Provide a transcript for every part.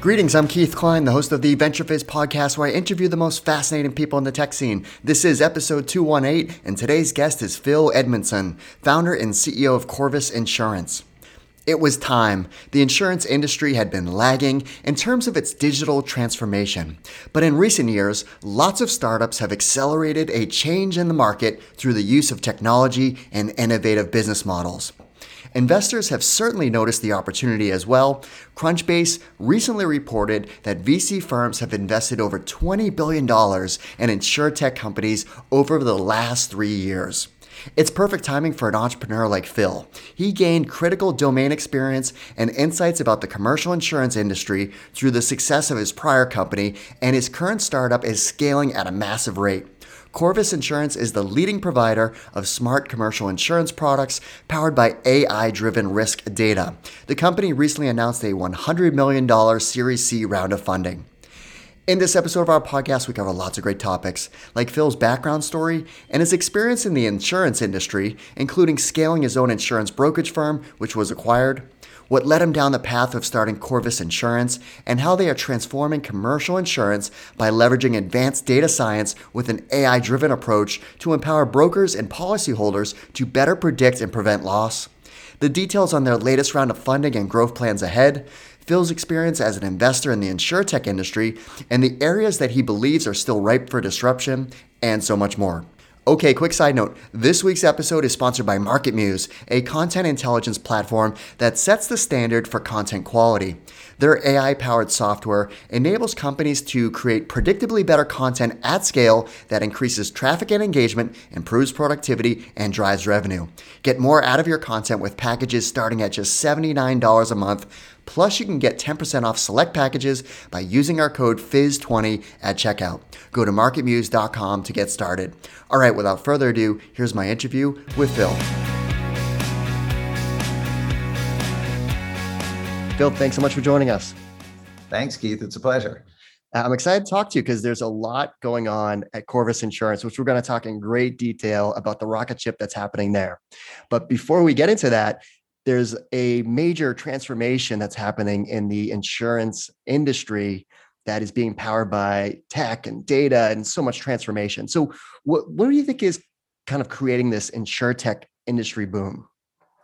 Greetings, I'm Keith Klein, the host of the VentureFizz podcast, where I interview the most fascinating people in the tech scene. This is episode 218, and today's guest is Phil Edmundson, founder and CEO of Corvus Insurance. It was time. The insurance industry had been lagging in terms of its digital transformation. But in recent years, lots of startups have accelerated a change in the market through the use of technology and innovative business models. Investors have certainly noticed the opportunity as well. Crunchbase recently reported that VC firms have invested over $20 billion in insurtech companies over the last three years. It's perfect timing for an entrepreneur like Phil. He gained critical domain experience and insights about the commercial insurance industry through the success of his prior company, and his current startup is scaling at a massive rate. Corvus Insurance is the leading provider of smart commercial insurance products powered by AI driven risk data. The company recently announced a $100 million Series C round of funding. In this episode of our podcast, we cover lots of great topics, like Phil's background story and his experience in the insurance industry, including scaling his own insurance brokerage firm, which was acquired, what led him down the path of starting Corvus Insurance, and how they are transforming commercial insurance by leveraging advanced data science with an AI driven approach to empower brokers and policyholders to better predict and prevent loss. The details on their latest round of funding and growth plans ahead, Phil's experience as an investor in the insurtech industry, and the areas that he believes are still ripe for disruption, and so much more. Okay, quick side note. This week's episode is sponsored by MarketMuse, a content intelligence platform that sets the standard for content quality. Their AI powered software enables companies to create predictably better content at scale that increases traffic and engagement, improves productivity, and drives revenue. Get more out of your content with packages starting at just $79 a month. Plus, you can get 10% off select packages by using our code FIZZ20 at checkout. Go to marketmuse.com to get started. All right, without further ado, here's my interview with Phil. Phil, thanks so much for joining us. Thanks, Keith. It's a pleasure. Uh, I'm excited to talk to you because there's a lot going on at Corvus Insurance, which we're going to talk in great detail about the rocket ship that's happening there. But before we get into that, there's a major transformation that's happening in the insurance industry that is being powered by tech and data and so much transformation. So, what, what do you think is kind of creating this insurtech industry boom?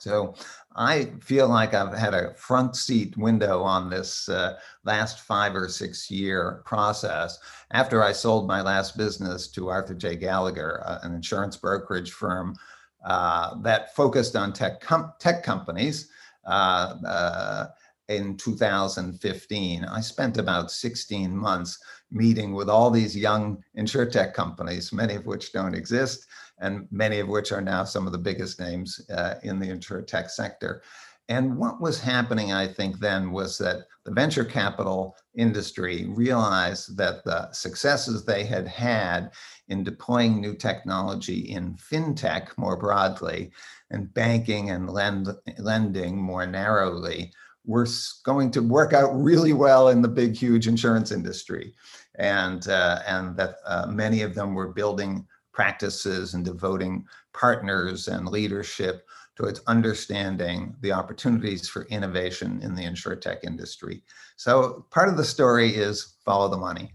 So, I feel like I've had a front seat window on this uh, last five or six year process. After I sold my last business to Arthur J. Gallagher, uh, an insurance brokerage firm uh, that focused on tech, com- tech companies uh, uh, in 2015, I spent about 16 months meeting with all these young insurtech companies, many of which don't exist, and many of which are now some of the biggest names uh, in the insurtech sector. And what was happening, I think, then was that the venture capital industry realized that the successes they had had in deploying new technology in fintech more broadly and banking and lend, lending more narrowly were going to work out really well in the big, huge insurance industry. And, uh, and that uh, many of them were building practices and devoting partners and leadership towards understanding the opportunities for innovation in the insurtech industry. So part of the story is follow the money.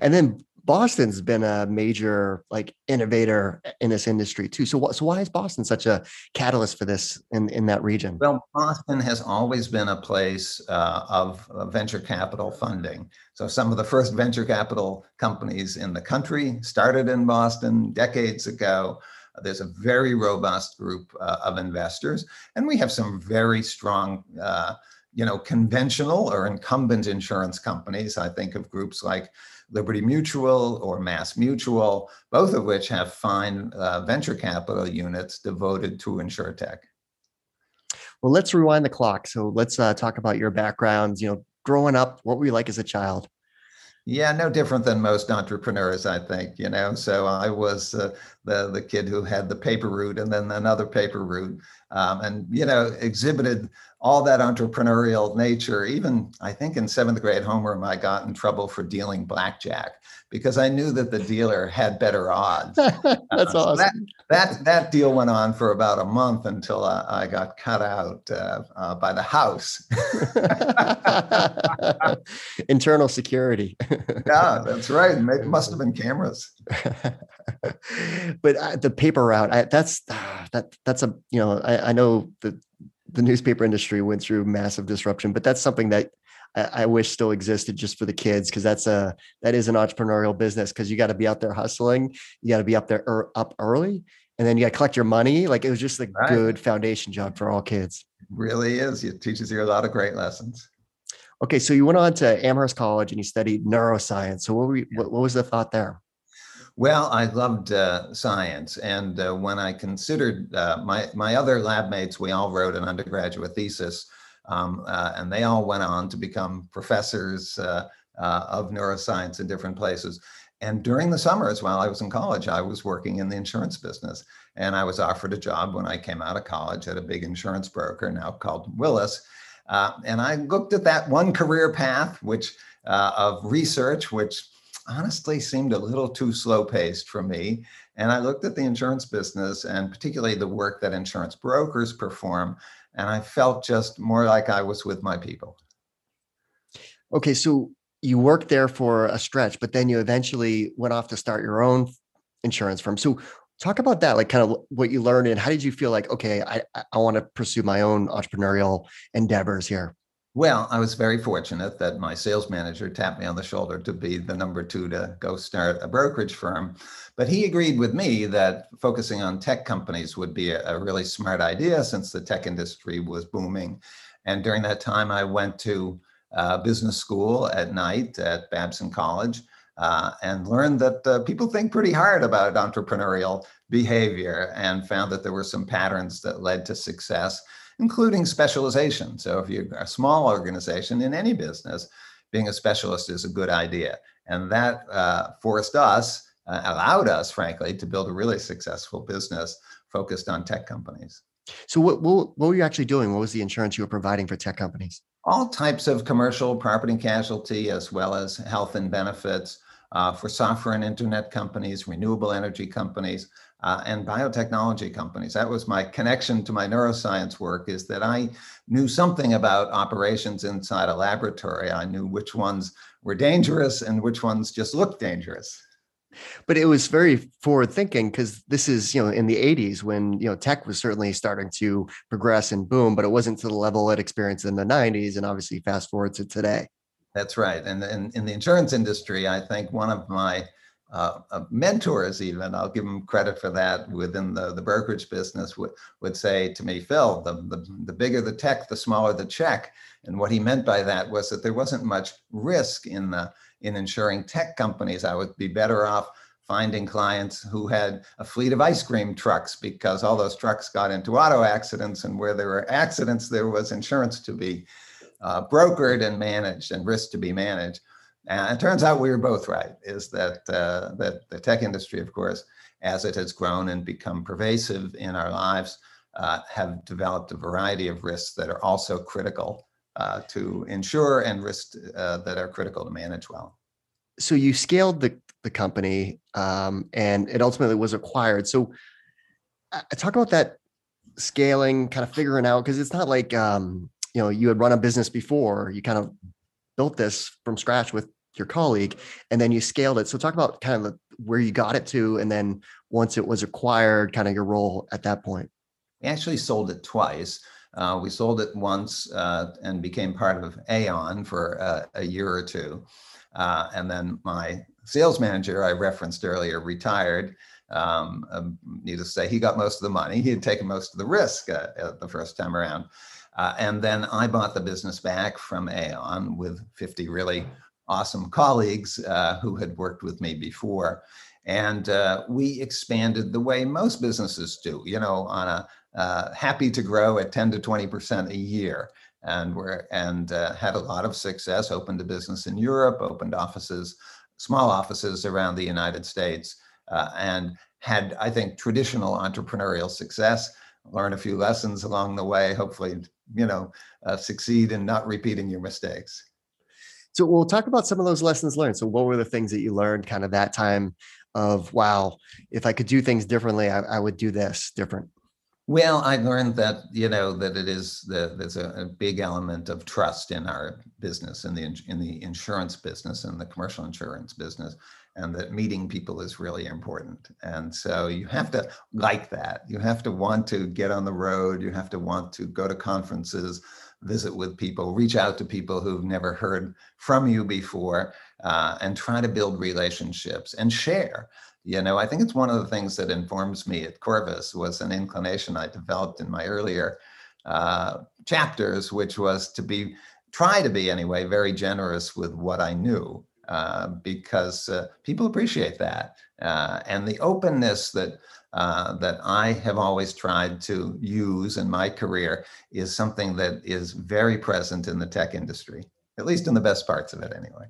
And then Boston's been a major like innovator in this industry too. So, what, so why is Boston such a catalyst for this in, in that region? Well, Boston has always been a place uh, of uh, venture capital funding. So some of the first venture capital companies in the country started in Boston decades ago. There's a very robust group uh, of investors, and we have some very strong, uh, you know, conventional or incumbent insurance companies. I think of groups like Liberty Mutual or Mass Mutual, both of which have fine uh, venture capital units devoted to insurtech. Well, let's rewind the clock. So let's uh, talk about your backgrounds. You know, growing up, what were you like as a child? Yeah, no different than most entrepreneurs, I think. You know, so I was uh, the the kid who had the paper route and then another paper route, um, and you know, exhibited all that entrepreneurial nature. Even I think in seventh grade homeroom, I got in trouble for dealing blackjack because I knew that the dealer had better odds. That's uh, awesome. that, that, that deal went on for about a month until I, I got cut out uh, uh, by the house. Internal security. yeah, that's right. It must have been cameras. but uh, the paper route, I, that's uh, that that's a you know I, I know the the newspaper industry went through massive disruption, but that's something that I, I wish still existed just for the kids because that's a that is an entrepreneurial business because you got to be out there hustling, you got to be up there er, up early, and then you got to collect your money. Like it was just a right. good foundation job for all kids. It really is. It teaches you a lot of great lessons. Okay, so you went on to Amherst College and you studied neuroscience. So what, were you, what, what was the thought there? Well, I loved uh, science, and uh, when I considered uh, my my other lab mates, we all wrote an undergraduate thesis um, uh, and they all went on to become professors uh, uh, of neuroscience in different places. And during the summers while I was in college, I was working in the insurance business. And I was offered a job when I came out of college at a big insurance broker now called Willis. And I looked at that one career path, which of research, which honestly seemed a little too slow paced for me. And I looked at the insurance business and particularly the work that insurance brokers perform and I felt just more like I was with my people. Okay, so you worked there for a stretch, but then you eventually went off to start your own insurance firm. So talk about that, like kind of what you learned and how did you feel like, okay, I, I want to pursue my own entrepreneurial endeavors here? Well, I was very fortunate that my sales manager tapped me on the shoulder to be the number two to go start a brokerage firm. But he agreed with me that focusing on tech companies would be a, really smart idea since the tech industry was booming. And during that time, I went to uh, business school at night at Babson College uh, and learned that uh, people think pretty hard about entrepreneurial behavior and found that there were some patterns that led to success including specialization. So if you're a small organization in any business, being a specialist is a good idea. And that uh, forced us, uh, allowed us, frankly, to build a really successful business focused on tech companies. So what, what, what were you actually doing? What was the insurance you were providing for tech companies? All types of commercial property and casualty, as well as health and benefits uh, for software and internet companies, renewable energy companies, uh, and biotechnology companies. That was my connection to my neuroscience work is that I knew something about operations inside a laboratory. I knew which ones were dangerous and which ones just looked dangerous. But it was very forward thinking because this is, you know, in the 80s when, you know, tech was certainly starting to progress and boom, but it wasn't to the level it experienced in the 90s and obviously fast forward to today. That's right. And in, in the insurance industry, I think one of my uh, mentors even i'll give them credit for that within the, the brokerage business would, would say to me phil the, the, the bigger the tech the smaller the check. And what he meant by that was that there wasn't much risk in the in insuring tech companies. I would be better off finding clients who had a fleet of ice cream trucks because all those trucks got into auto accidents and where there were accidents there was insurance to be uh, brokered and managed and risk to be managed and it turns out we were both right, is that, uh, that the tech industry, of course, as it has grown and become pervasive in our lives, uh, have developed a variety of risks that are also critical uh, to ensure and risks uh, that are critical to manage well. So you scaled the, the company um, and it ultimately was acquired. So uh, talk about that scaling, kind of figuring out, because it's not like, um, you know, you had run a business before, you kind of built this from scratch with your colleague and then you scaled it. So talk about kind of where you got it to and then once it was acquired kind of your role at that point. We actually sold it twice. Uh, we sold it once uh, and became part of aon for uh, a year or two. Uh, and then my sales manager i referenced earlier retired. Um, um, needless to say he got most of the money. He had taken most of the risk uh, the first time around. Uh, and then I bought the business back from Aon with 50 really awesome colleagues uh, who had worked with me before. And uh, we expanded the way most businesses do, you know, on a uh, happy to grow at 10 to 20% a year. And we're and uh, had a lot of success, opened a business in Europe, opened offices, small offices around the United States, uh, and had, I think, traditional entrepreneurial success learn a few lessons along the way. Hopefully, you know, uh, succeed in not repeating your mistakes. So we'll talk about some of those lessons learned. So what were the things that you learned kind of that time of, wow, if I could do things differently, I, I would do this different? Well, I learned that you know that it is that there's a, a, big element of trust in our business, in the in the insurance business and the commercial insurance business, and that meeting people is really important. And so you have to like that. You have to want to get on the road. You have to want to go to conferences, visit with people, reach out to people who've never heard from you before, uh, and try to build relationships and share. You know, I think it's one of the things that informs me at Corvus was an inclination I developed in my earlier uh, chapters, which was to be try to be anyway very generous with what I knew uh, because uh, people appreciate that uh, and the openness that uh, that I have always tried to use in my career is something that is very present in the tech industry, at least in the best parts of it, anyway.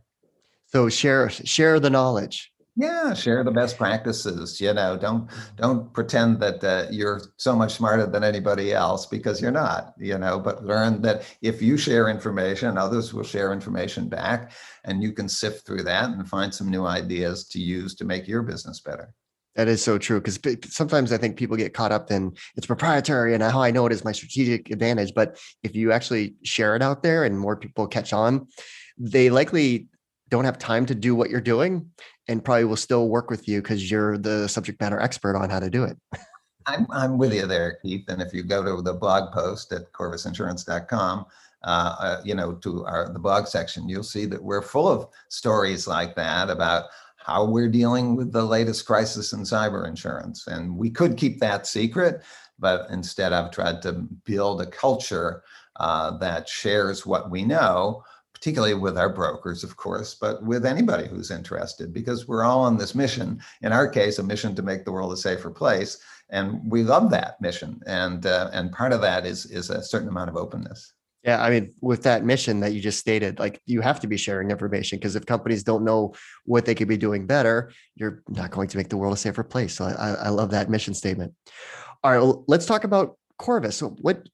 So share share the knowledge yeah share the best practices you know don't don't pretend that uh, you're so much smarter than anybody else because you're not you know but learn that if you share information others will share information back and you can sift through that and find some new ideas to use to make your business better that is so true because sometimes I think people get caught up in it's proprietary and how I know it is my strategic advantage. But if you actually share it out there and more people catch on, they likely don't have time to do what you're doing and probably will still work with you because you're the subject matter expert on how to do it. I'm, I'm with you there, Keith. And if you go to the blog post at corvusinsurance.com, uh, uh, you know, to our the blog section, you'll see that we're full of stories like that about how we're dealing with the latest crisis in cyber insurance. And we could keep that secret, but instead I've tried to build a culture uh, that shares what we know particularly with our brokers, of course, but with anybody who's interested, because we're all on this mission. In our case, a mission to make the world a safer place, and we love that mission. And uh, and part of that is is a certain amount of openness. Yeah, I mean, with that mission that you just stated, like you have to be sharing information because if companies don't know what they could be doing better, you're not going to make the world a safer place. So I, I love that mission statement. All right, well, let's talk about Corvus. So what,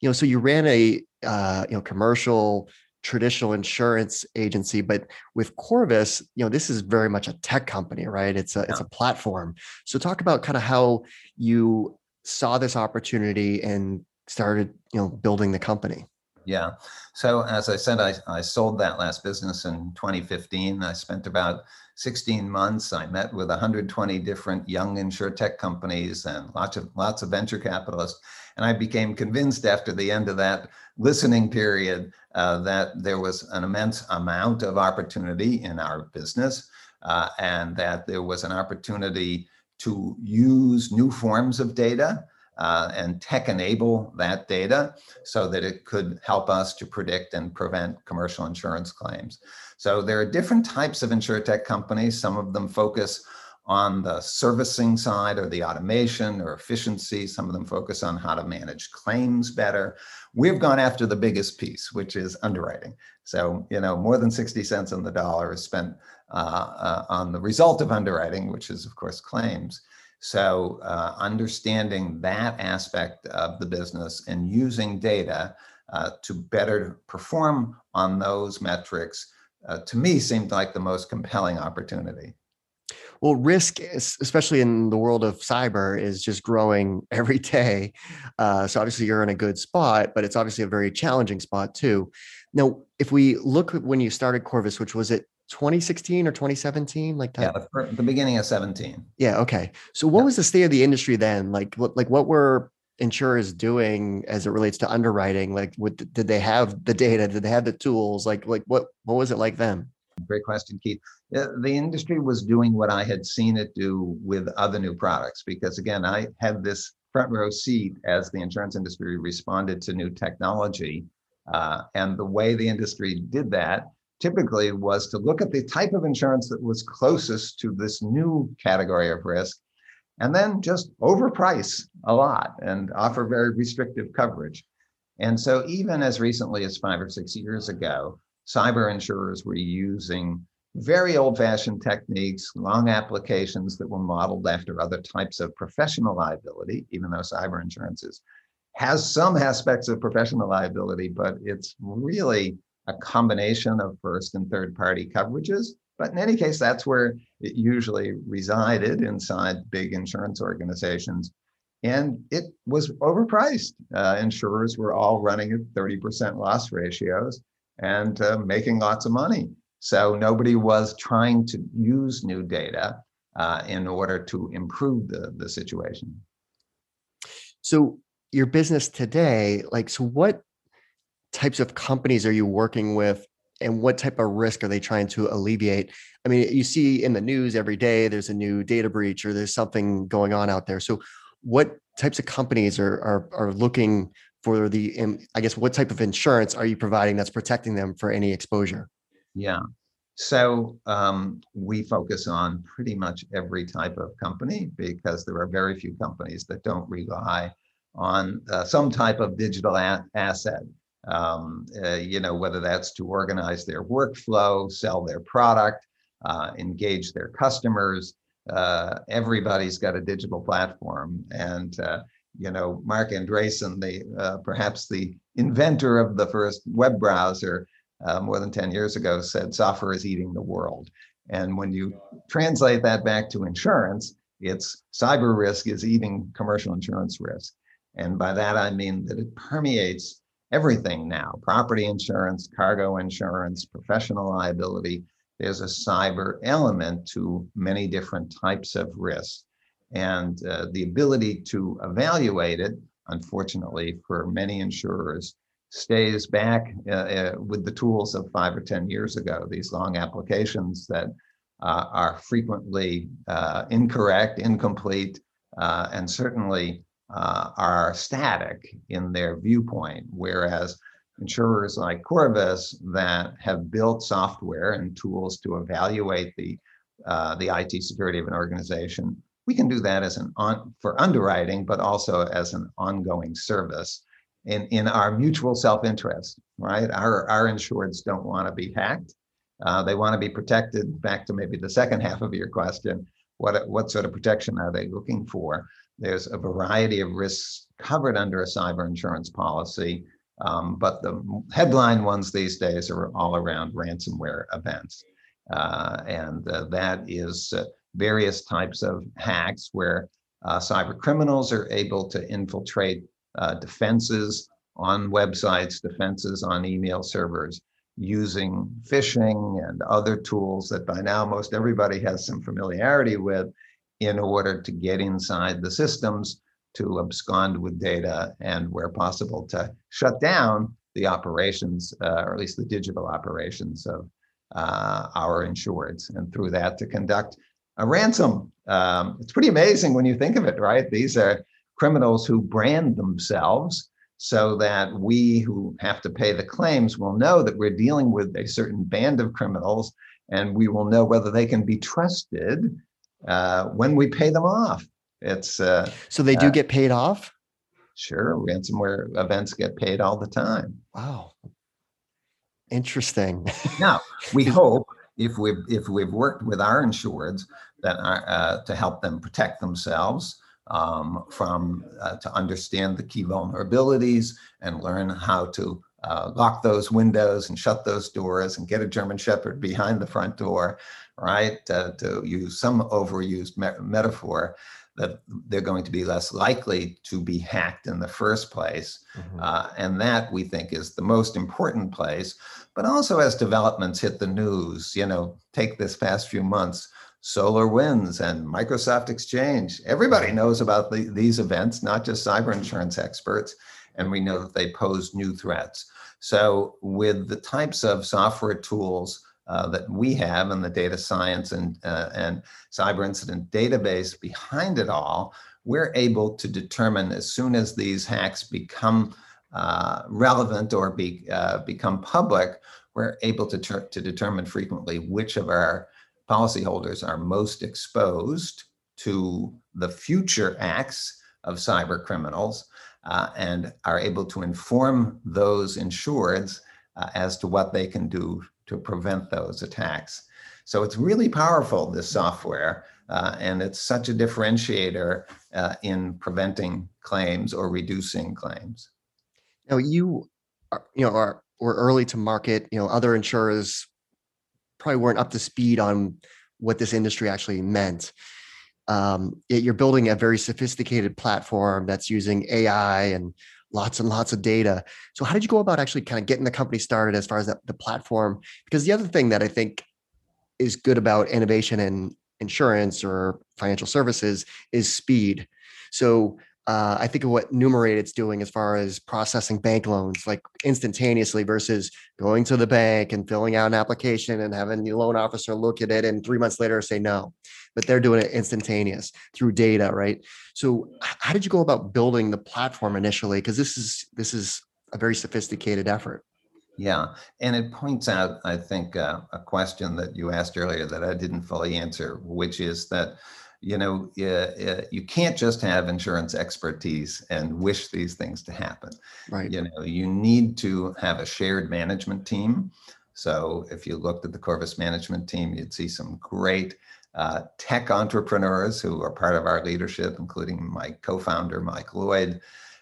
you know, so you ran a uh, you know commercial traditional insurance agency but with corvus you know this is very much a tech company right it's a yeah. it's a platform so talk about kind of how you saw this opportunity and started you know building the company yeah. So as i said i, I sold that last business in 2015 i spent about 16 months. I met with 120 different young insurtech companies and lots of lots of venture capitalists. And i became convinced after the end of that listening period uh, that there was an immense amount of opportunity in our business uh, and that there was an opportunity to use new forms of data uh, and tech enable that data so that it could help us to predict and prevent commercial insurance claims. So there are different types of tech companies. Some of them focus on the servicing side or the automation or efficiency. Some of them focus on how to manage claims better. We've gone after the biggest piece, which is underwriting. So, you know, more than 60 cents on the dollar is spent uh, uh, on the result of underwriting, which is, of course, claims. So, uh, understanding that aspect of the business and using data uh, to better perform on those metrics, uh, to me, seemed like the most compelling opportunity. Well, risk, especially in the world of cyber, is just growing every day. Uh, so obviously, you're in a good spot, but it's obviously a very challenging spot too. Now, if we look at when you started Corvus, which was it 2016 or 2017 like that yeah the, the beginning of 17 yeah okay. So what yeah. was the state of the industry then? Like what like what were insurers doing as it relates to underwriting? Like what did they have the data? Did they have the tools? Like like what what was it like then? Great question, Keith. The industry was doing what I had seen it do with other new products because, again, I had this front row seat as the insurance industry responded to new technology. Uh, and the way the industry did that typically was to look at the type of insurance that was closest to this new category of risk and then just overprice a lot and offer very restrictive coverage. And so, even as recently as five or six years ago, cyber insurers were using very old fashioned techniques, long applications that were modeled after other types of professional liability, even though cyber insurance is, has some aspects of professional liability, but it's really a combination of first and third party coverages. But in any case, that's where it usually resided inside big insurance organizations. And it was overpriced. Uh, insurers were all running at 30% loss ratios and uh, making lots of money. So nobody was trying to use new data uh, in order to improve the, the situation. So your business today, like, so what types of companies are you working with and what type of risk are they trying to alleviate? I mean, you see in the news every day there's a new data breach or there's something going on out there. So what types of companies are are, are looking for the i guess what type of insurance are you providing that's protecting them for any exposure yeah so um, we focus on pretty much every type of company because there are very few companies that don't rely on uh, some type of digital a- asset um, uh, you know whether that's to organize their workflow sell their product uh, engage their customers uh, everybody's got a digital platform. And, uh, you know, Marc Andreessen, the uh, perhaps the inventor of the first web browser uh, more than 10 years ago, said software is eating the world. And when you translate that back to insurance, it's cyber risk is eating commercial insurance risk. And by that, I mean that it permeates everything now. Property insurance, cargo insurance, professional liability, there's a cyber element to many different types of risk. And uh, the ability to evaluate it, unfortunately, for many insurers, stays back uh, uh, with the tools of five or 10 years ago, these long applications that uh, are frequently uh, incorrect, incomplete, uh, and certainly are static in their viewpoint. Whereas insurers like Corvus that have built software and tools to evaluate the uh, the IT security of an organization. We can do that as an on for underwriting, but also as an ongoing service in, in our mutual self-interest, right? Our our insureds don't want to be hacked. Uh, they want to be protected. Back to maybe the second half of your question. What what sort of protection are they looking for? There's a variety of risks covered under a cyber insurance policy um, but the headline ones these days are all around ransomware events. Uh, and uh, that is uh, various types of hacks where uh, cyber criminals are able to infiltrate uh, defenses on websites, defenses on email servers, using phishing and other tools that by now most everybody has some familiarity with in order to get inside the systems to abscond with data and where possible to shut down the operations, uh, or at least the digital operations of uh, our insureds, and through that to conduct a ransom. Um, it's pretty amazing when you think of it, right? These are criminals who brand themselves so that we who have to pay the claims will know that we're dealing with a certain band of criminals and we will know whether they can be trusted uh, when we pay them off. It's uh, so they do uh, get paid off. Sure, ransomware events get paid all the time. Wow, interesting. now we hope if we've if we've worked with our insureds that are, uh, to help them protect themselves um, from uh, to understand the key vulnerabilities and learn how to uh, lock those windows and shut those doors and get a German Shepherd behind the front door, right? Uh, to use some overused me- metaphor, that they're going to be less likely to be hacked in the first place. Mm-hmm. Uh, and that we think is the most important place. But also, as developments hit the news, you know, take this past few months, SolarWinds and Microsoft Exchange, everybody knows about the, these events, not just cyber insurance experts. And we know that they pose new threats. So, with the types of software tools uh, that we have and the data science and, uh, and cyber incident database behind it all, we're able to determine as soon as these hacks become uh, relevant or be, uh, become public, we're able to, ter- to determine frequently which of our policyholders are most exposed to the future acts of cyber criminals uh, and are able to inform those insureds as to what they can do to prevent those attacks. So it's really powerful, this software, uh, and it's such a differentiator uh, in preventing claims or reducing claims. Now you, are, you know, are were early to market. You know, other insurers probably weren't up to speed on what this industry actually meant. Um, you're building a very sophisticated platform that's using AI and lots and lots of data. So how did you go about actually kind of getting the company started as far as the, platform? Because the other thing that I think is good about innovation in insurance or financial services is speed. So uh, I think of what Numerated's doing as far as processing bank loans, like instantaneously versus going to the bank and filling out an application and having the loan officer look at it and three months later say no. But they're doing it instantaneous through data, right? So how did you go about building the platform initially? Because this is this is a very sophisticated effort. Yeah, and it points out, I think, uh, a question that you asked earlier that I didn't fully answer, which is that you know, you can't just have insurance expertise and wish these things to happen. Right. You know, you need to have a shared management team. So if you looked at the Corvus management team, you'd see some great uh, tech entrepreneurs who are part of our leadership, including my co-founder, Mike Lloyd,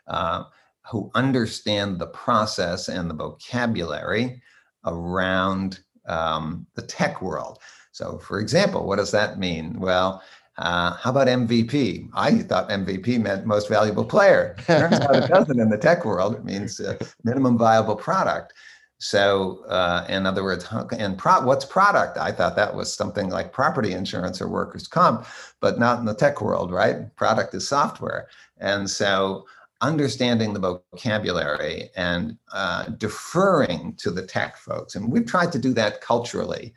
uh, who understand the process and the vocabulary around um, the tech world. So for example, what does that mean? Well, uh, how about MVP? I thought MVP meant most valuable player. Turns out it doesn't in the tech world. It means uh, minimum viable product. So, uh, in other words, and pro- what's product? I thought that was something like property insurance or workers' comp, but not in the tech world, right? Product is software. And so, understanding the vocabulary and uh, deferring to the tech folks. And we've tried to do that culturally.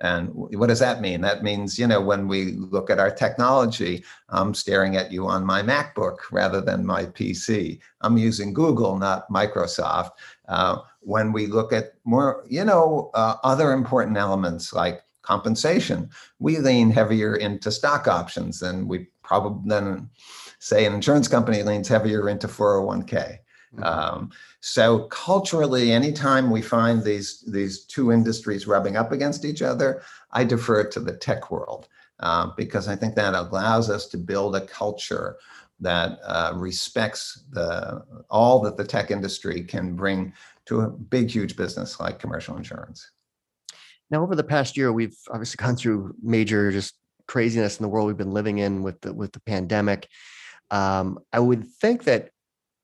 And what does that mean? That means, you know, when we look at our technology, I'm staring at you on my MacBook rather than my PC. I'm using Google, not Microsoft. Uh, when we look at more, you know, uh, other important elements like compensation, we lean heavier into stock options than we probably than say an insurance company leans heavier into 401k. Mm-hmm. Um, so culturally, anytime we find these these two industries rubbing up against each other, I defer it to the tech world uh, because I think that allows us to build a culture that uh, respects the all that the tech industry can bring to a big, huge business like commercial insurance. Now, over the past year, we've obviously gone through major just craziness in the world we've been living in with the with the pandemic. Um, I would think that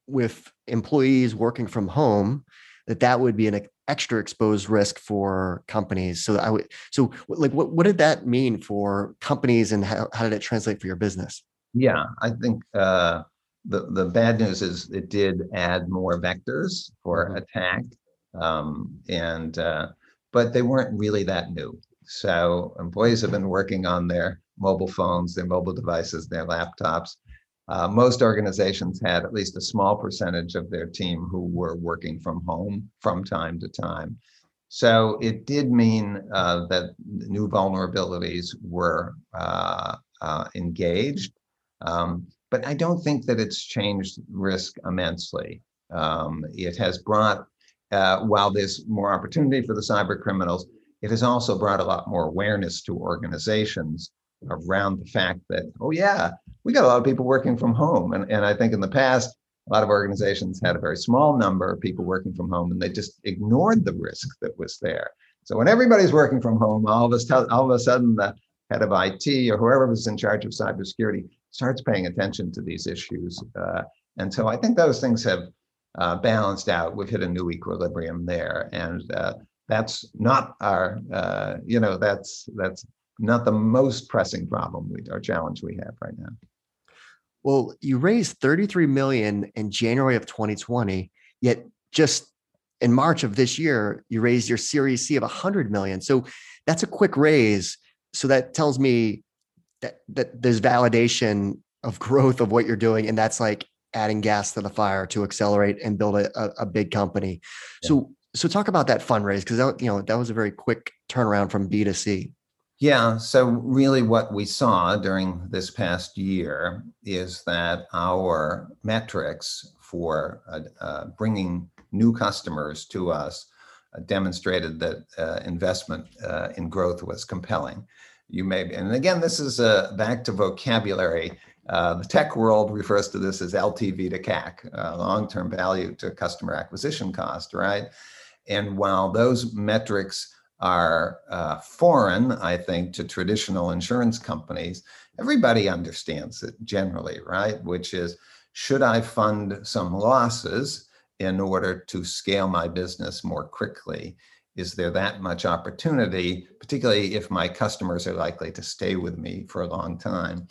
with employees working from home that that would be an extra exposed risk for companies. So i would so like what, what did that mean for companies and how, how did it translate for your business? Yeah i think uh, the, the bad news is it did add more vectors for mm-hmm. attack um, and uh, but they weren't really that new. So employees have been working on their mobile phones their mobile devices their laptops uh, most organizations had at least a small percentage of their team who were working from home from time to time. So it did mean uh, that new vulnerabilities were uh, uh engaged, um, but I don't think that it's changed risk immensely. Um, it has brought, uh, while there's more opportunity for the cyber criminals, it has also brought a lot more awareness to organizations around the fact that, oh yeah, we got a lot of people working from home. And, and I think in the past, a lot of organizations had a very small number of people working from home and they just ignored the risk that was there. So when everybody's working from home, all of a, all of a sudden the head of IT or whoever was in charge of cybersecurity starts paying attention to these issues. Uh, and so I think those things have uh, balanced out. We've hit a new equilibrium there. And uh, that's not our, uh, you know, that's that's not the most pressing problem we, or challenge we have right now. Well, you raised 33 million in January of 2020, yet just in March of this year, you raised your Series C of 100 million. So that's a quick raise. So that tells me that that there's validation of growth of what you're doing, and that's like adding gas to the fire to accelerate and build a, a, big company. Yeah. So so talk about that fundraise because that you know that was a very quick turnaround from B to C. Yeah. So, really, what we saw during this past year is that our metrics for uh, uh, bringing new customers to us demonstrated that uh, investment uh, in growth was compelling. You may, and again, this is uh, back to vocabulary. Uh, the tech world refers to this as LTV to CAC, uh, long-term value to customer acquisition cost, right? And while those metrics are uh, foreign, I think, to traditional insurance companies, everybody understands it generally, right? Which is, should I fund some losses in order to scale my business more quickly? Is there that much opportunity, particularly if my customers are likely to stay with me for a long time?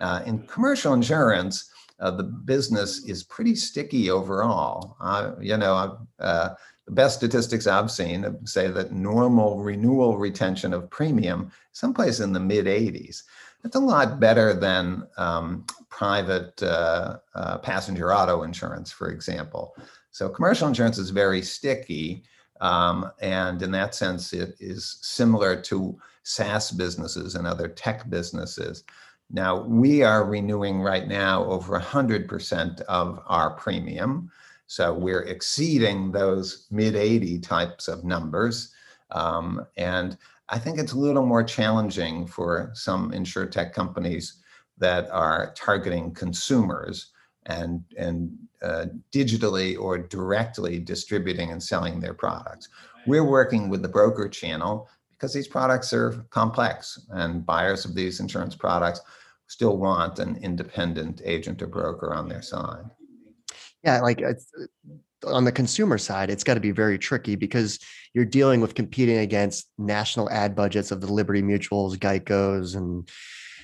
Uh, in commercial insurance, uh, the business is pretty sticky overall. Uh, you know, uh, the best statistics I've seen say that normal renewal retention of premium, someplace in the mid 80s. That's a lot better than um, private uh, uh, passenger auto insurance, for example. So commercial insurance is very sticky. Um, and in that sense, it is similar to SaaS businesses and other tech businesses. Now, we are renewing right now over 100% of our premium. So we're exceeding those mid 80 types of numbers. Um, and I think it's a little more challenging for some insurtech companies that are targeting consumers and, and uh, digitally or directly distributing and selling their products. We're working with the broker channel because these products are complex and buyers of these insurance products still want an independent agent or broker on their side. Yeah, like on the consumer side, it's got to be very tricky because you're dealing with competing against national ad budgets of the Liberty Mutuals, Geico's, and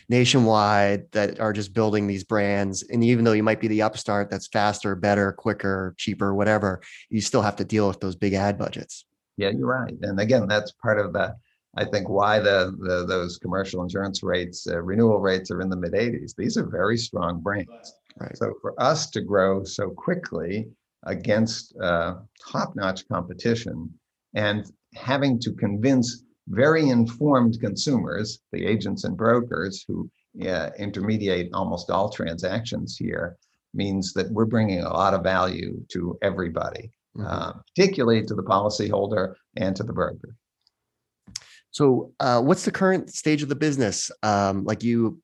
nationwide that are just building these brands. And even though you might be the upstart that's faster, better, quicker, cheaper, whatever, you still have to deal with those big ad budgets. Yeah, you're right. And again, that's part of the, I think, why the, the those commercial insurance rates, uh, renewal rates are in the mid 80s. These are very strong brands. Right. So for us to grow so quickly against uh, top-notch competition and having to convince very informed consumers, the agents and brokers who uh, intermediate almost all transactions here, means that we're bringing a lot of value to everybody, mm-hmm. uh, particularly to the policyholder and to the broker. So, uh, what's the current stage of the business? Um, like you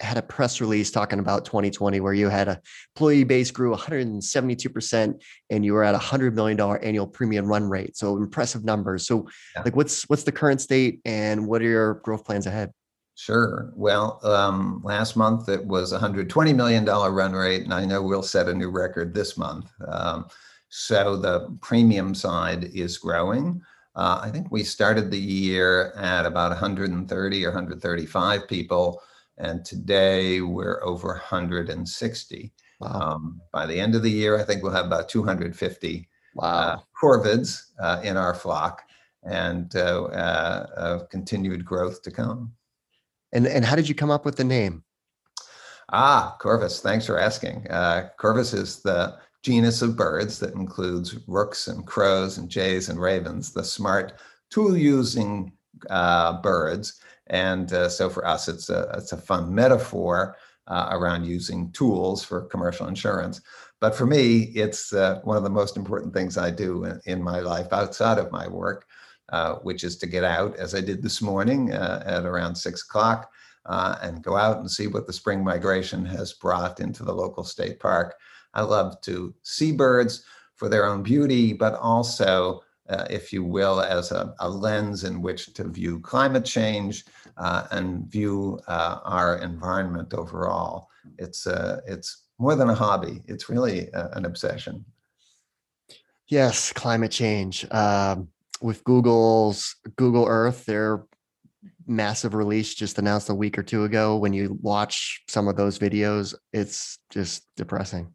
had a press release talking about 2020 where you had a employee base grew 172% and you were at a hundred million dollar annual premium run rate. So impressive numbers. So yeah. like what's what's the current state and what are your growth plans ahead? Sure. Well, um, last month it was a $120 million run rate, and I know we'll set a new record this month. Um, so the premium side is growing. Uh, I think we started the year at about 130 or 135 people and today we're over 160. Wow. Um, by the end of the year, I think we'll have about 250 wow. uh, corvids uh, in our flock and uh, uh continued growth to come. And, and how did you come up with the name? Ah, Corvus, thanks for asking. Uh, Corvus is the genus of birds that includes rooks and crows and jays and ravens, the smart tool using uh, birds and uh, so for us, it's a, it's a fun metaphor uh, around using tools for commercial insurance. But for me, it's uh, one of the most important things I do in, in my life outside of my work, uh, which is to get out, as I did this morning uh, at around six o'clock, uh, and go out and see what the spring migration has brought into the local state park. I love to see birds for their own beauty, but also if you will, as a, a, lens in which to view climate change uh, and view uh, our environment overall. It's uh, it's more than a hobby. It's really a, an obsession. Yes, climate change. Um, with Google's Google Earth, their massive release just announced a week or two ago. When you watch some of those videos, it's just depressing.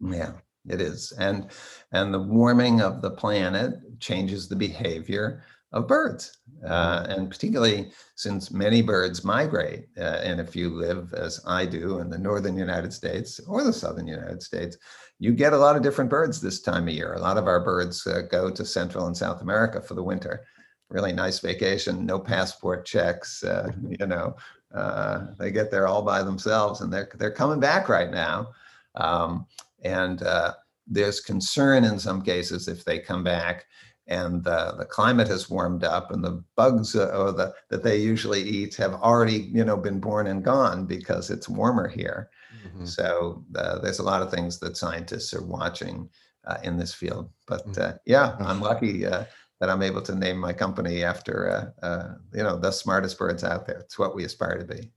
Yeah, it is. And and the warming of the planet changes the behavior of birds. Uh, and particularly since many birds migrate, uh, and if you live as I do in the northern United States or the southern United States, you get a lot of different birds this time of year. A lot of our birds uh, go to Central and South America for the winter. Really nice vacation, no passport checks. Uh, mm-hmm. you know, uh, they get there all by themselves, and they're they're coming back right now. Um, and uh, there's concern in some cases if they come back and the, the climate has warmed up and the bugs uh, or the, that they usually eat have already you know been born and gone because it's warmer here. Mm-hmm. so uh, there's a lot of things that scientists are watching uh, in this field. But mm. uh, yeah i'm lucky uh, that i'm able to name my company after uh, you know the smartest birds out there. It's what we aspire to be.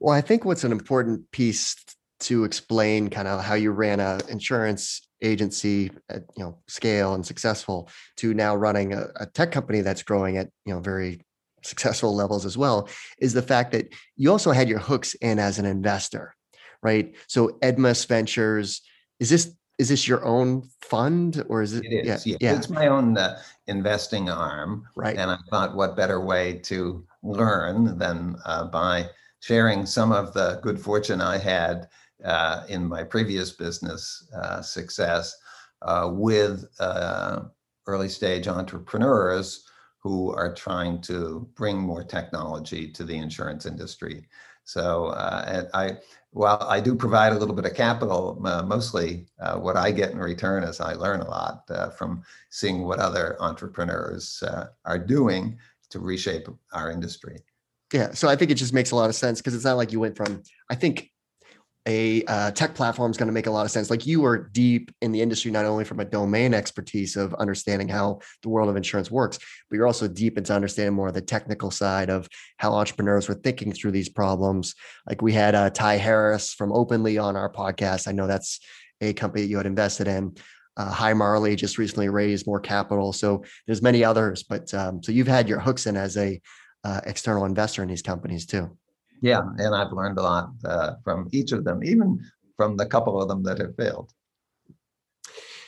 Well i think what's an important piece to explain kind of how you ran a insurance agency at you know scale and successful to now running a, a tech company that's growing at you know very successful levels as well is the fact that you also had your hooks in as an investor right? So edmus ventures is this is this your own fund or is it, it is, yeah, yeah. it's my own uh, investing arm right. and i thought what better way to learn than uh, by sharing some of the good fortune i had uh, in my previous business uh, success uh, with uh, early stage entrepreneurs who are trying to bring more technology to the insurance industry. So uh, I, while I do provide a little bit of capital, uh, mostly what I get in return is I learn a lot from seeing what other entrepreneurs are doing to reshape our industry. Yeah, so I think it just makes a lot of sense because it's not like you went from I think a uh, tech platform is going to make a lot of sense. Like you are deep in the industry, not only from a domain expertise of understanding how the world of insurance works, but you're also deep into understanding more of the technical side of how entrepreneurs were thinking through these problems. Like we had uh, Ty Harris from Openly on our podcast. I know that's a company that you had invested in. Uh, Hi Marley just recently raised more capital. So there's many others, but um, so you've had your hooks in as a uh, external investor in these companies too. Yeah, and I've learned a lot uh, from each of them, even from the couple of them that have failed.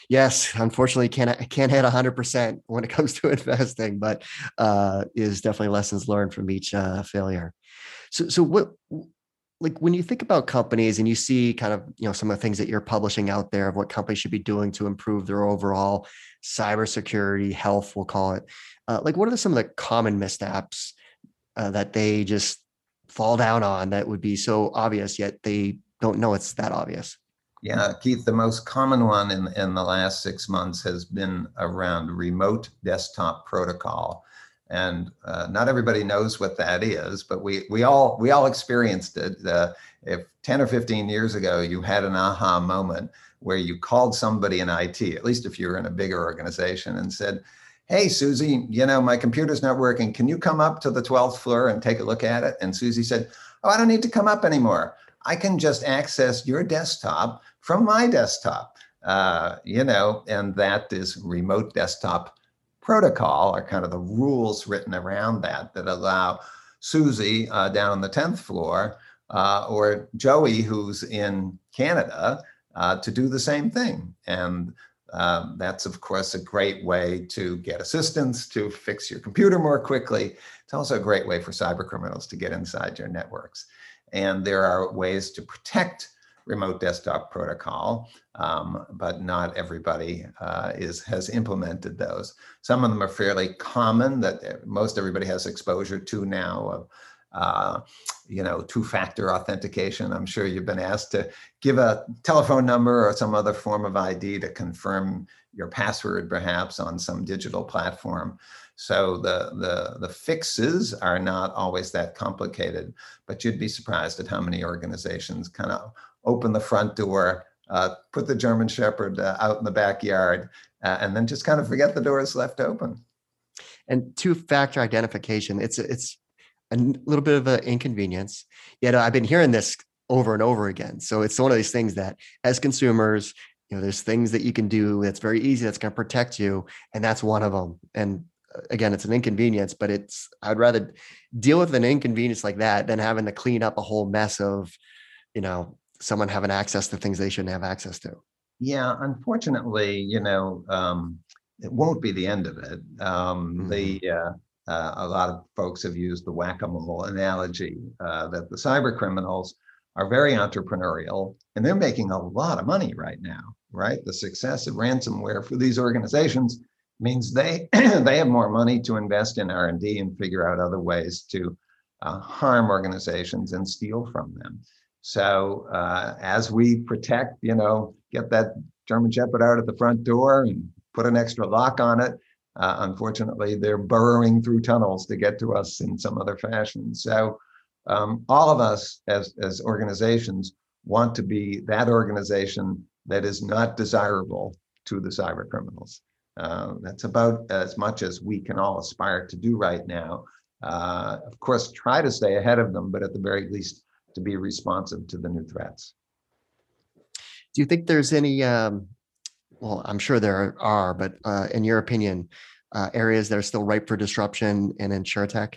Yes, unfortunately, can't can't hit hundred percent when it comes to investing, but uh, is definitely lessons learned from each uh, failure. So, so what, like when you think about companies and you see kind of you know some of the things that you're publishing out there of what companies should be doing to improve their overall cybersecurity health, we'll call it. Uh, like, what are some of the common missteps uh, that they just fall down on that would be so obvious, yet they don't know it's that obvious? Yeah, Keith, the most common one in, in the last six months has been around remote desktop protocol. And uh, not everybody knows what that is, but we, we all we all experienced it. Uh, if 10 or 15 years ago you had an aha moment where you called somebody in IT, at least if you were in a bigger organization, and said, hey, Susie, you know, my computer's not working. Can you come up to the 12th floor and take a look at it? And Susie said, oh, I don't need to come up anymore. I can just access your desktop from my desktop, uh, you know, and that is remote desktop protocol are kind of the rules written around that that allow Susie uh, down on the 10th floor uh, or Joey, who's in Canada, uh, to do the same thing. And um, that's, of course, a great way to get assistance to fix your computer more quickly. It's also a great way for cyber criminals to get inside your networks. And there are ways to protect remote desktop protocol, um, but not everybody uh, is has implemented those. Some of them are fairly common that most everybody has exposure to now uh, you know, two-factor authentication. I'm sure you've been asked to give a telephone number or some other form of ID to confirm your password, perhaps on some digital platform. So the, the, the fixes are not always that complicated, but you'd be surprised at how many organizations kind of open the front door, uh, put the German Shepherd uh, out in the backyard, uh, and then just kind of forget the door is left open. And two-factor identification, it's it's a little bit of an inconvenience. Yet I've been hearing this over and over again. So it's one of these things that as consumers, you know, there's things that you can do that's very easy that's going to protect you. And that's one of them. And uh, again, it's an inconvenience, but it's, I'd rather deal with an inconvenience like that than having to clean up a whole mess of, you know, someone having access to things they shouldn't have access to. Yeah, unfortunately, you know, um, it won't be the end of it. Um, mm-hmm. The uh, uh, a lot of folks have used the whack-a-mole analogy uh, that the cyber criminals are very entrepreneurial and they're making a lot of money right now, right? The success of ransomware for these organizations means they they have more money to invest in R&D and figure out other ways to uh, harm organizations and steal from them. So uh, as we protect, you know, get that German Shepherd out at the front door and put an extra lock on it, uh, unfortunately, they're burrowing through tunnels to get to us in some other fashion. So, um, all of us as, as organizations want to be that organization that is not desirable to the cyber criminals. Uh, that's about as much as we can all aspire to do right now. Uh, of course, try to stay ahead of them, but at the very least, to be responsive to the new threats. Do you think there's any um, well, I'm sure there are, but uh, in your opinion, uh, areas that are still ripe for disruption and in insurtech?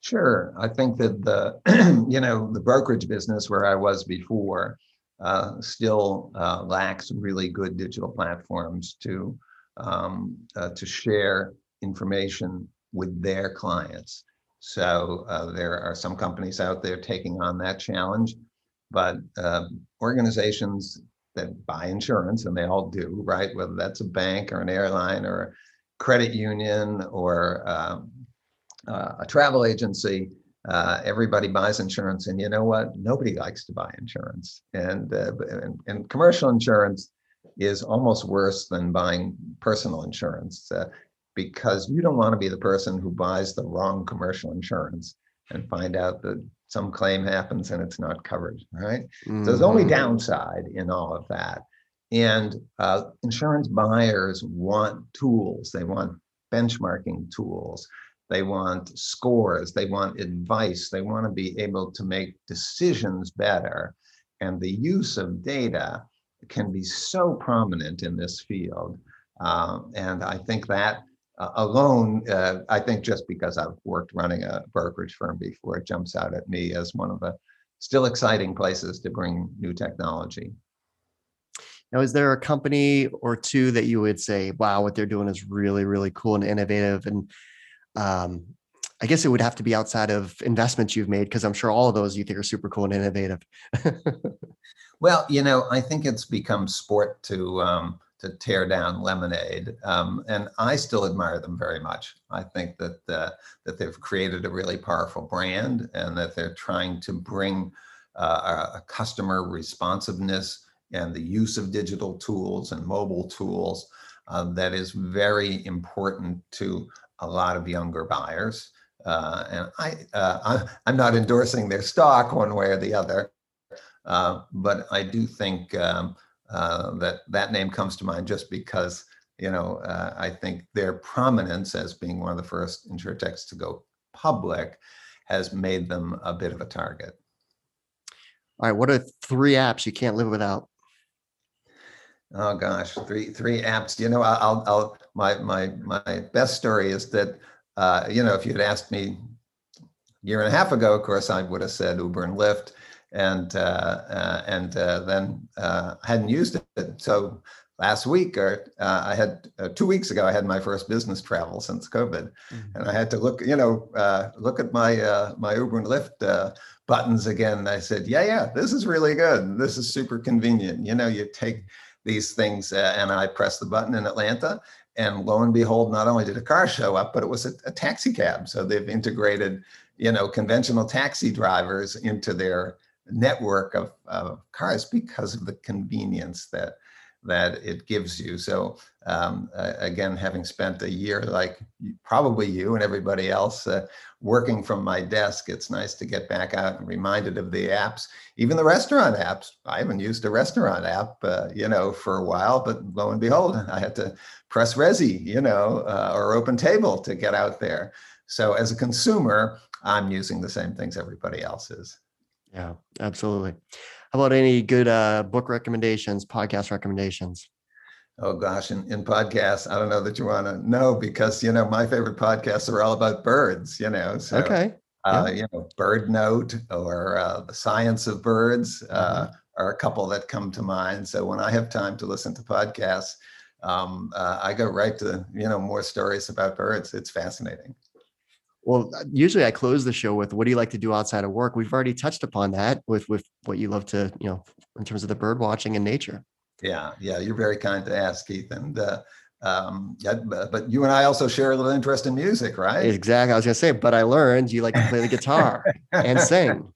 Sure. I think that the, you know, the brokerage business where I was before uh, still uh, lacks really good digital platforms to um, uh, to share information with their clients. So uh, there are some companies out there taking on that challenge, but organizations that buy insurance, and they all do, right? Whether that's a bank or an airline or a credit union or um, uh, a travel agency, uh, everybody buys insurance. And you know what? Nobody likes to buy insurance. And, uh, and, and, commercial insurance is almost worse than buying personal insurance uh, because you don't want to be the person who buys the wrong commercial insurance and find out that some claim happens and it's not covered, right? Mm-hmm. So there's only mm-hmm. downside in all of that. And uh, insurance buyers want tools, they want benchmarking tools, they want scores, they want advice, they want to be able to make decisions better. And the use of data can be so prominent in this field. Um, and I think that uh, alone, uh, I think just because I've worked running a brokerage firm before, it jumps out at me as one of the still exciting places to bring new technology. Now, is there a company or two that you would say, wow, what they're doing is really, really cool and innovative? And um, I guess it would have to be outside of investments you've made, because I'm sure all of those you think are super cool and innovative. well, you know, I think it's become sport to um, to tear down Lemonade, um, and I still admire them very much. I think that uh, that they've created a really powerful brand, and that they're trying to bring uh, a customer responsiveness and the use of digital tools and mobile tools uh, that is very important to a lot of younger buyers. Uh, and I, uh, I, am not endorsing their stock one way or the other, uh, but I do think um, uh, that that name comes to mind just because you know uh, I think their prominence as being one of the first insurtechs to go public has made them a bit of a target. All right, what are three apps you can't live without? Oh gosh, three three apps. You know, I'll I'll my my my best story is that uh, you know if you had asked me a year and a half ago, of course I would have said Uber and Lyft and uh, uh, and uh, then hadn't used it. So last week or uh, I had uh, two weeks ago I had my first business travel since COVID, mm-hmm. and I had to look you know uh, look at my my Uber and Lyft buttons again. I said, yeah, yeah, this is really good. This is super convenient. You know, you take these things and I press the button in Atlanta. And lo and behold, not only did a car show up, but it was a, a taxi cab. So they've integrated, you know, conventional taxi drivers into their network of, of cars because of the convenience that that it gives you. So um, uh, again, having spent a year like probably you and everybody else uh, working from my desk, it's nice to get back out and reminded of the apps, even the restaurant apps. I haven't used a restaurant app, uh, you know, for a while, but lo and behold, I had to press Resy, you know, uh, or OpenTable to get out there. So as a consumer, I'm using the same things everybody else is. Yeah, absolutely. How about any good uh, book recommendations, podcast recommendations? Oh gosh, in, in podcasts, I don't know that you want to know because you know my favorite podcasts are all about birds. You know, so okay, uh, you know, BirdNote or uh, the Science of Birds uh, mm-hmm. are a couple that come to mind. So when I have time to listen to podcasts, um, uh, I go right to you know more stories about birds. It's fascinating. Well, usually I close the show with what do you like to do outside of work? We've already touched upon that with with what you love to, you know, in terms of the bird watching and nature. Yeah, yeah, you're very kind to ask, Keith. And uh, um, yeah, but you and I also share a little interest in music, right? Exactly. I was gonna say, but I learned you like to play the guitar and sing.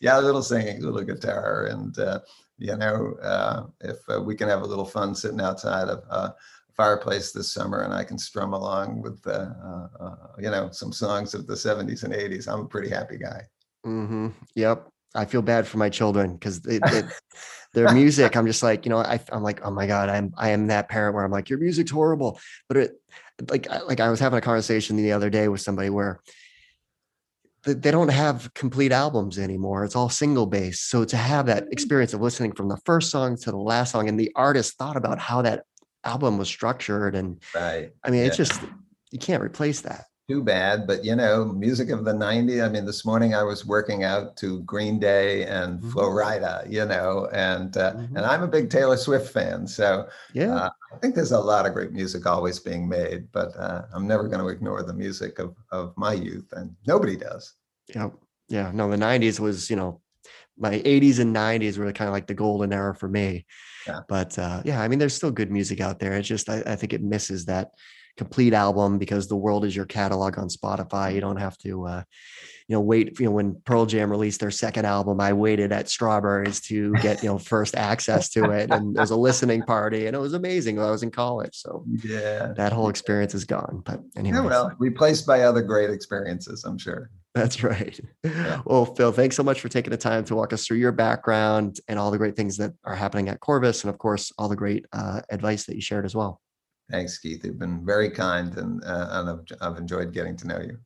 yeah, a little singing, a little guitar, and uh, you know, uh, if uh, we can have a little fun sitting outside of uh, fireplace this summer and I can strum along with, uh, uh, uh, you know, some songs of the 70s and 80s. I'm a pretty happy guy. Mm-hmm. Yep. I feel bad for my children because their music, I'm just like, you know, I, I'm like, oh my God, I'm, I am that parent where I'm like, your music's horrible. But it, like, like I was having a conversation the other day with somebody where they don't have complete albums anymore. It's all single based. So to have that mm. experience of listening from the first song to the last song and the artist thought about how that album was structured. And right. I mean, yeah. it's just, you can't replace that too bad, but you know, music of the 90s. I mean, this morning I was working out to Green Day and mm-hmm. Flo Rida, you know, and uh, mm-hmm. and I'm a big Taylor Swift fan. So yeah, uh, I think there's a lot of great music always being made, but uh, I'm never going to ignore the music of of my youth, and nobody does. Yeah, yeah. No, the 90s was, you know, my 80s and 90s were kind of like the golden era for me. Yeah. But uh, yeah, I mean, there's still good music out there. It's just I, I think it misses that complete album because the world is your catalog on Spotify. You don't have to, uh, you know, wait. You know, when Pearl Jam released their second album, I waited at Strawberries to get you know first access to it, and there was a listening party, and it was amazing. When I was in college, so yeah, that whole experience is gone. But anyway, yeah, well, replaced by other great experiences, I'm sure. That's right. Yeah. Well, Phil, thanks so much for taking the time to walk us through your background and all the great things that are happening at Corvus, and of course, all the great uh, advice that you shared as well. Thanks, Keith. You've been very kind and, uh, and I've, I've enjoyed getting to know you.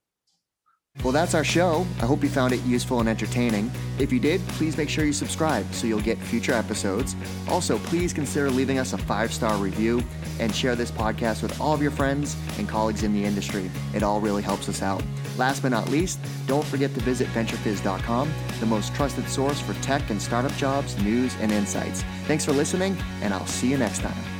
Well, that's our show. I hope you found it useful and entertaining. If you did, please make sure you subscribe so you'll get future episodes. Also, please consider leaving us a five star review and share this podcast with all of your friends and colleagues in the industry. It all really helps us out. Last but not least, don't forget to visit VentureFizz.com, the most trusted source for tech and startup jobs, news, and insights. Thanks for listening, and I'll see you next time.